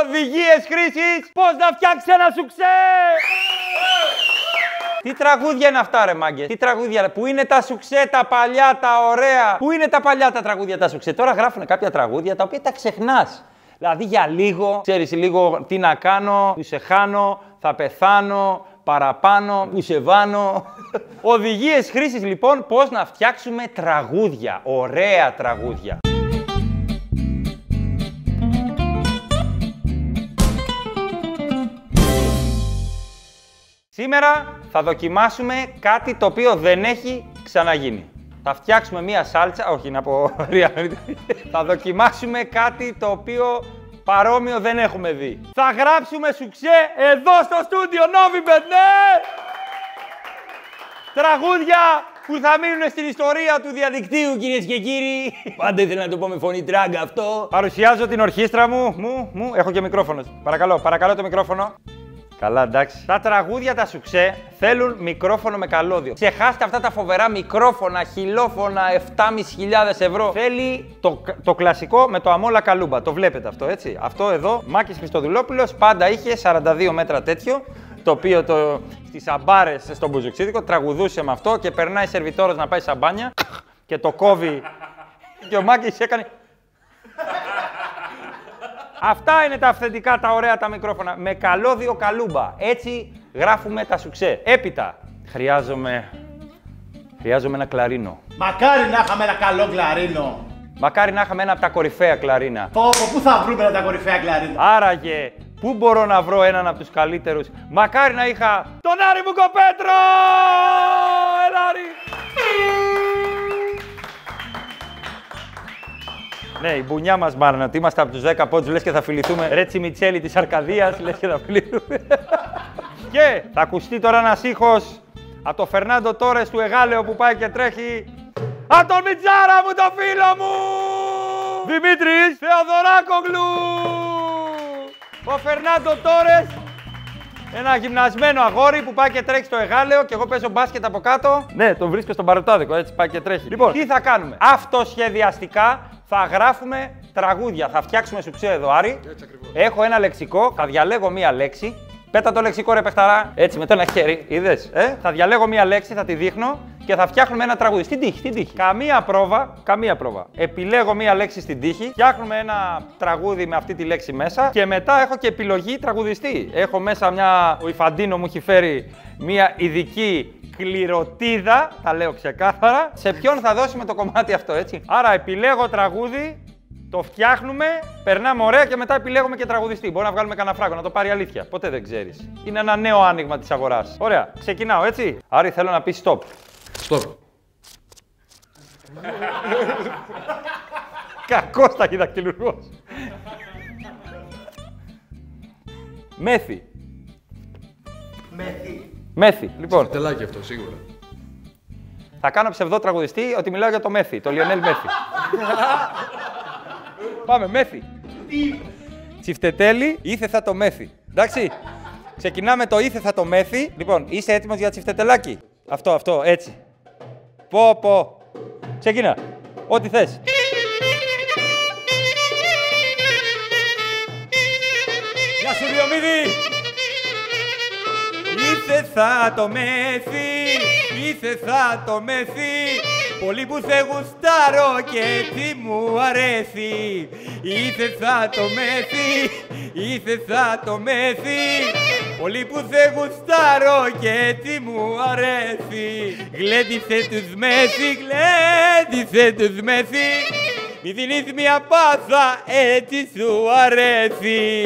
Οδηγίες χρήσης, πώς να φτιάξεις ένα σουξέ. Τι τραγούδια είναι αυτά, ρε μάγκε; Τι τραγούδια, Πού είναι τα σουξέ, τα παλιά, τα ωραία; Πού είναι τα παλιά τα τραγούδια, τα σουξέ; Τώρα γράφουν κάποια τραγούδια τα οποία τα ξεχνάς. Δηλαδή για λίγο, ξέρεις λίγο τι να κάνω, που σε χάνω, θα πεθάνω, παραπάνω, που σε βάνω. Οδηγίες χρήσης λοιπόν πώς να φτιάξουμε τραγούδια, ωραία τραγούδια. Σήμερα θα δοκιμάσουμε κάτι το οποίο δεν έχει ξαναγίνει. Θα φτιάξουμε μία σάλτσα, όχι να πω Θα δοκιμάσουμε κάτι το οποίο παρόμοιο δεν έχουμε δει. Θα γράψουμε σουξέ εδώ στο στούντιο Novibet, ναι! Τραγούδια που θα μείνουν στην ιστορία του διαδικτύου, κυρίες και κύριοι. Πάντα ήθελα να το πω με φωνή τράγκα αυτό. Παρουσιάζω την ορχήστρα μου. Μου, μου, έχω και μικρόφωνο. Παρακαλώ, παρακαλώ το μικρόφωνο. Καλά, εντάξει. Τα τραγούδια τα σουξέ θέλουν μικρόφωνο με καλώδιο. Ξεχάστε αυτά τα φοβερά μικρόφωνα, χιλόφωνα, 7.500 ευρώ. Θέλει το, το κλασικό με το αμόλα καλούμπα. Το βλέπετε αυτό, έτσι. Αυτό εδώ, Μάκης Χριστοδουλόπουλος, πάντα είχε 42 μέτρα τέτοιο. Το οποίο το, στις αμπάρες στον Μπουζουξίδικο τραγουδούσε με αυτό και περνάει σερβιτόρος να πάει σαμπάνια και το κόβει. και ο Μάκης έκανε Αυτά είναι τα αυθεντικά, τα ωραία τα μικρόφωνα. Με καλώδιο καλούμπα. Έτσι γράφουμε τα σουξέ. Έπειτα, χρειάζομαι... Χρειάζομαι ένα κλαρίνο. Μακάρι να είχαμε ένα καλό κλαρίνο. Μακάρι να είχαμε ένα από τα κορυφαία κλαρίνα. Πω, πού θα βρούμε ένα από τα κορυφαία κλαρίνα. Άραγε, πού μπορώ να βρω έναν από τους καλύτερους; Μακάρι να είχα τον Άρη Μπουκοπέτρο! Άρη! Ναι, η μπουνιά μας μάλλον. Ότι είμαστε από τους 10 πόντους, λες και θα φιληθούμε. Ρέτσι Μιτσέλη της Αρκαδίας, λες και θα φιληθούμε. και θα ακουστεί τώρα ένας ήχος από το Φερνάντο Τόρες του Εγάλεο που πάει και τρέχει. Από τον Μιτζάρα μου, το φίλο μου! Δημήτρης Θεοδωράκογλου! Ο Φερνάντο Τόρες ένα γυμνασμένο αγόρι που πάει και τρέχει στο εγάλεο και εγώ παίζω μπάσκετ από κάτω. Ναι, τον βρίσκω στον παροτάδικο, έτσι πάει και τρέχει. Λοιπόν, τι θα κάνουμε; Αυτοσχεδιαστικά θα γράφουμε τραγούδια. Θα φτιάξουμε σου εδώ, Άρη. Έχω ένα λεξικό, θα διαλέγω μία λέξη. Πέτα το λεξικό ρε παιχταρά. Έτσι με το ένα χέρι, είδες. Ε; Θα διαλέγω μία λέξη, θα τη δείχνω και θα φτιάχνουμε ένα τραγούδι. Στην τύχη, στην τύχη. Καμία πρόβα, καμία πρόβα. Επιλέγω μία λέξη στην τύχη, φτιάχνουμε ένα τραγούδι με αυτή τη λέξη μέσα και μετά έχω και επιλογή τραγουδιστή. Έχω μέσα μια. Ο Ιφαντίνο μου έχει φέρει μία ειδική κληροτίδα, τα λέω ξεκάθαρα, σε ποιον θα δώσουμε το κομμάτι αυτό, έτσι. Άρα επιλέγω τραγούδι, το φτιάχνουμε, περνάμε ωραία και μετά επιλέγουμε και τραγουδιστή. Μπορεί να βγάλουμε κανένα φράγκο, να το πάρει αλήθεια. Ποτέ δεν ξέρεις. Είναι ένα νέο άνοιγμα της αγοράς. Ωραία, ξεκινάω έτσι. Άρη, θέλω να πεις stop. Stop. Κακός ταχυδακτηλουργό. Μέθη. Μέθη. Μέθη. Λοιπόν, Τελάκι αυτό, σίγουρα. θα κάνω ψευδό τραγουδιστή ότι μιλάω για το Μέθη, το Λιονέλ Μέθη. Πάμε, Μέθη. Τσιφτετέλη, ήθε θα το Μέθη. Εντάξει. Ξεκινάμε το ήθε θα το Μέθη. Λοιπόν, είσαι έτοιμος για τσιφτετελάκι; Αυτό, αυτό, έτσι. Πω, πω. Ξεκινά. Ό,τι θες. Γεια σου, Διομήδη! Ήθε θα το μέθη, ήθε θα το μέθη Πολύ που θε γουστάρω και τι μου αρέσει Ήθε θα το μέθη, ήθε θα το μέθη Πολύ που θε γουστάρω και τι μου αρέσει. Γλέντισε τους μέθη, γλέντισε τους μέθη. Μη δίνεις μια πάθα έτσι σου αρέσει.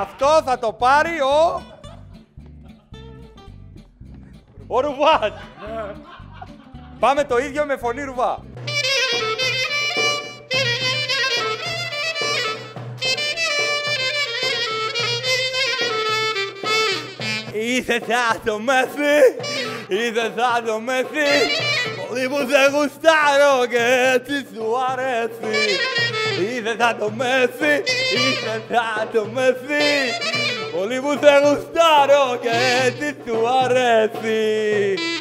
Αυτό θα το πάρει ο... Ο Ρουβάς. Πάμε το ίδιο με φωνή Ρουβά. Ήθε θα το μέθη, ήθε θα το μέθη Πολύ που σε γουστάρω και έτσι σου αρέσει Ήθε θα το μέθη, ήθε θα το μέθη Πολύ μου σε γουστάρω και έτσι σου αρέσει.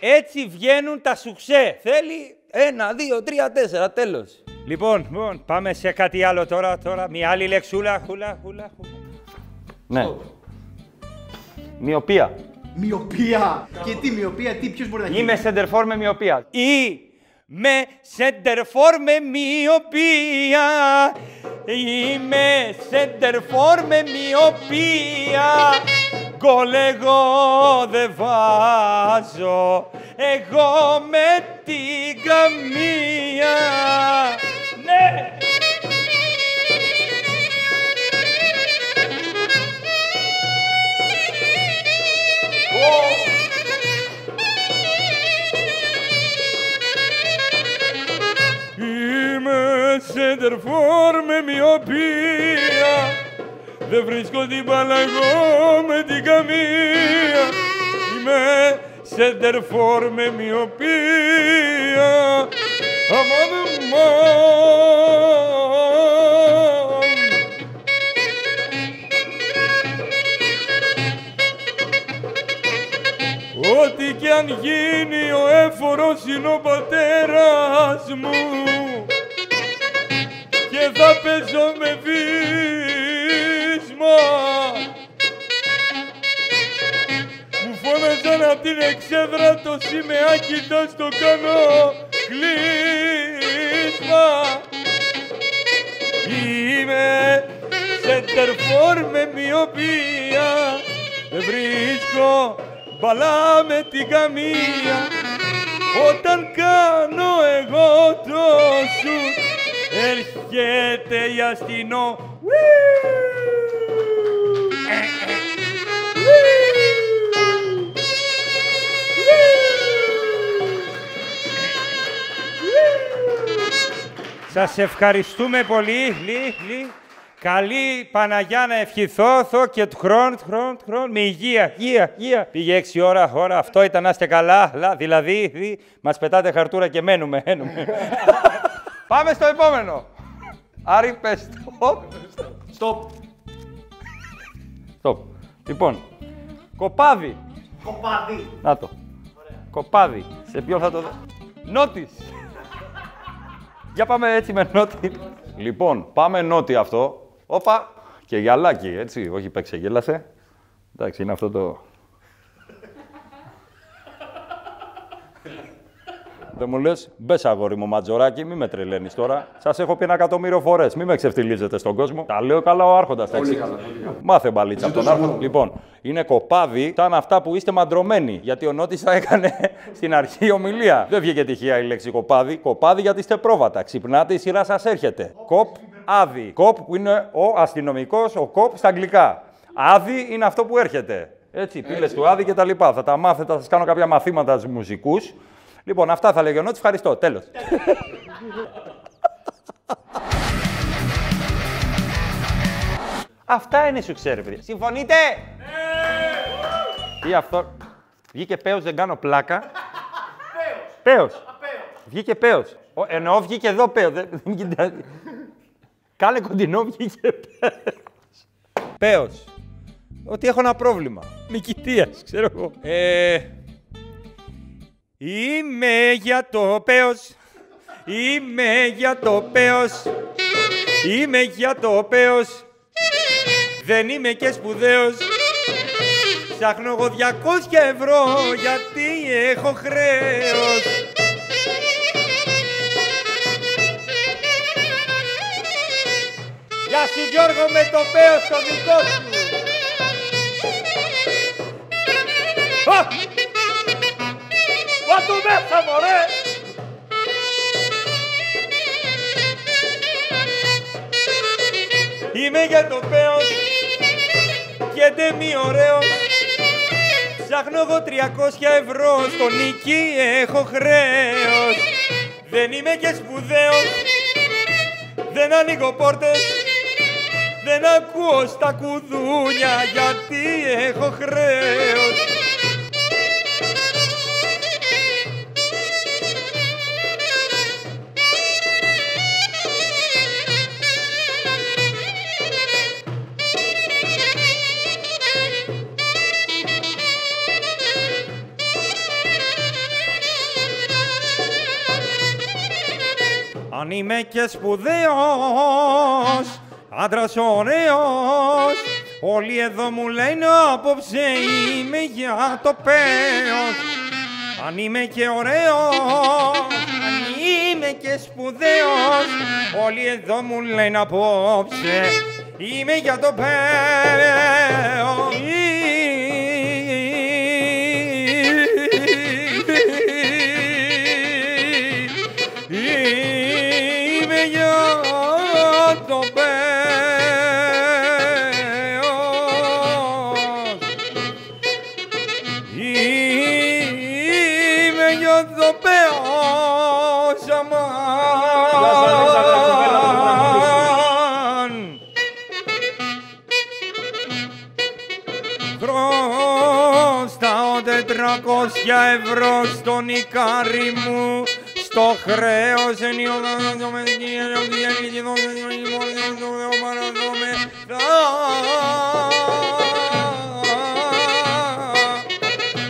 Έτσι βγαίνουν τα σουξέ. Θέλει ένα, δύο, τρία, τέσσερα, τέλος. Λοιπόν, λοιπόν, πάμε σε κάτι άλλο τώρα, τώρα. Μια άλλη λεξούλα, χούλα, χούλα, χούλα. Ναι. Μοιοπία. Μοιοπία. Και τι μοιοπία, τι, ποιος μπορεί να γίνει; Είμαι σεντερφόρ με μοιοπία. Ή με σεντερφόρ με μοιοπία. Είμαι σεντερφόρ με μοιοπία. Γκολ εγώ δεν βάζω. Εγώ με την καμία. Ναι! Είμαι σεντερφόρ με μοιοπία Δεν βρίσκω την μπάλα εγώ με την καμία. Είμαι σεντερφόρ με μοιοπία. Αμάν, Ό,τι κι αν γίνει ο έφορος είναι ο πατέρας μου. Και θα παίζω με βίσμα. Την εξέδρα το σημαίακι θα στο κάνω κλείσμα. Είμαι σεντερφόρ με μοιοπία. Δεν βρίσκω μπαλά με την καμία. Όταν κάνω εγώ το σουτ έρχεται η αστυνό Σας ευχαριστούμε πολύ. Λι, λι. Καλή Παναγιά να ευχηθώ, θω και του χρόνου, του χρόνου, του χρόνου, με υγεία, υγεία, υγεία. Πήγε έξι ώρα, ώρα, αυτό ήταν να είστε καλά, λα, δηλαδή, δι, μας πετάτε χαρτούρα και μένουμε, μένουμε. Πάμε στο επόμενο. Άρη, πες το. Στοπ. Stop. Λοιπόν, κοπάδι. Κοπάδι. Να το. Κοπάδι. Σε ποιον θα το δω; Νότης. Για πάμε έτσι με νότι. Λοιπόν, πάμε νότι αυτό. Όπα. Και γυαλάκι, έτσι. Όχι παίξε, γέλασε. Εντάξει, είναι αυτό το... Δεν μου λες, μπες αγόρι μου, ματζοράκι, μη με τρελαίνεις τώρα. Σας έχω πει ένα εκατομμύριο φορές. Μη με ξεφτιλίζετε στον κόσμο. Τα λέω καλά ο Άρχοντας. Μάθε μπαλίτσα από τον Άρχοντα. Λοιπόν, είναι κοπάδι, σαν αυτά που είστε μαντρωμένοι. Γιατί ο Νότης τα έκανε στην αρχή ομιλία. Δεν βγήκε τυχαία η λέξη κοπάδι. Κοπάδι γιατί είστε πρόβατα. Ξυπνάτε, η σειρά σας έρχεται. Κοπ, άδει. Κοπ που είναι ο αστυνομικός, ο κοπ στα αγγλικά. Άδει είναι αυτό που έρχεται. Έτσι, πύλες του άδει και τα λοιπά. Θα τα μάθετε, θα σας κάνω κάποια μαθήματα στους μουσικούς. Λοιπόν, αυτά θα λέγει ο Νότης. Ευχαριστώ. Τέλος. Αυτά είναι σου ξέρει, παιδιά. Συμφωνείτε; Ναι! Ή αυτό. Βγήκε πέος, δεν κάνω πλάκα. Πέος. Βγήκε πέος. Ο, εννοώ βγήκε εδώ πέος. Δεν, δεν κοιτάζει. Κάνε κοντινό, βγήκε πέος. Πέος. Ότι έχω ένα πρόβλημα. Νικητίας, ξέρω εγώ. Ε, Είμαι για το πέος, είμαι για το πέος, είμαι για το πέος, δεν είμαι και σπουδαίος. Ψάχνω εγώ 200 ευρώ γιατί έχω χρέος. Γεια σου Γιώργο με το πέος το δικό σου. Α! Βάτου μέσα μωρέ! Είμαι για το πέος και δεν μη ωραίος. Ψάχνω εγώ 300 ευρώ, στο νίκη έχω χρέος. Δεν είμαι και σπουδαίος, δεν ανοίγω πόρτες, δεν ακούω στα κουδούνια γιατί έχω χρέος. Είμαι και σπουδαίος, άντρας ωραίος, όλοι εδώ μου λένε απόψε είμαι για το πέος. Αν είμαι και ωραίος, αν είμαι και σπουδαίος, όλοι εδώ μου λένε απόψε είμαι για το πέος. Ευρώ στον Ικάρι μου στο χρέος ενιώδα με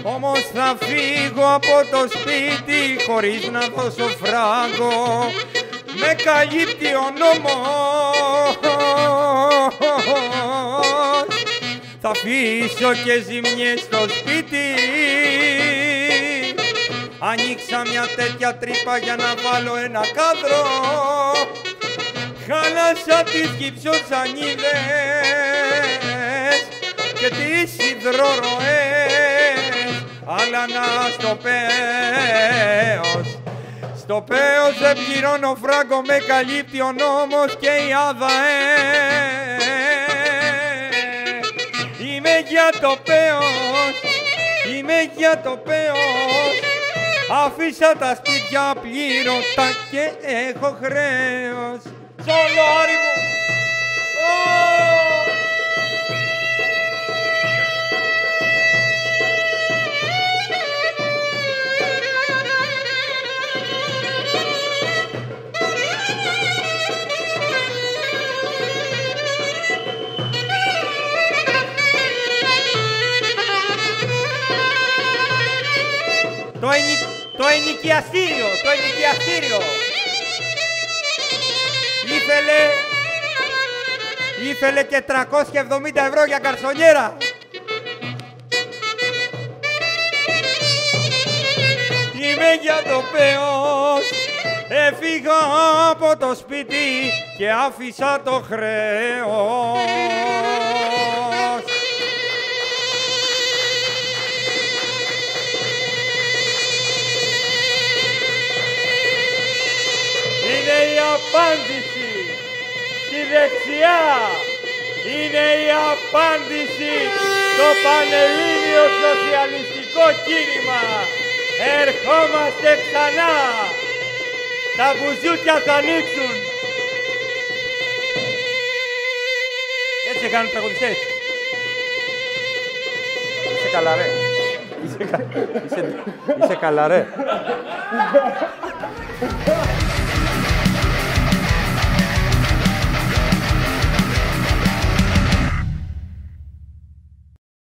Όμως θα φύγω από το σπίτι χωρίς να δώσω φράγκο με καλύπτει ο νόμος. Θα αφήσω και ζημιές στο σπίτι Ανοίξα μια τέτοια τρύπα για να βάλω ένα κάδρο. Χάλασα τις γυψοσανίδες και τις υδροροές αλλά να στο πέος στο πέος δεν πληρώνω φράγκο με καλύπτει ο νόμος και η ΑΔΑΕ. Είμαι για το πέος, είμαι για το πέος Αφήσα τα σπίτια πλήρωτα και έχω χρέος Σόλο Άρη μου! Ω! Το, ενι... το ενοικιαστήριο, το ενοικιαστήριο. Ήθελε... Ήθελε και 370 ευρώ για καρσονιέρα. Είμαι για το πέος, έφυγα από το σπίτι και άφησα το χρέος. Απάντηση στη δεξιά. Είναι η απάντηση στο Πανελλήνιο Σοσιαλιστικό Κίνημα. Ερχόμαστε ξανά. Τα μπουζούκια θα ανοίξουν. Έτσι κάνουν τραγουδιστές. Είσαι καλά ρε. Είσαι, κα- είσαι, είσαι καλά ρε.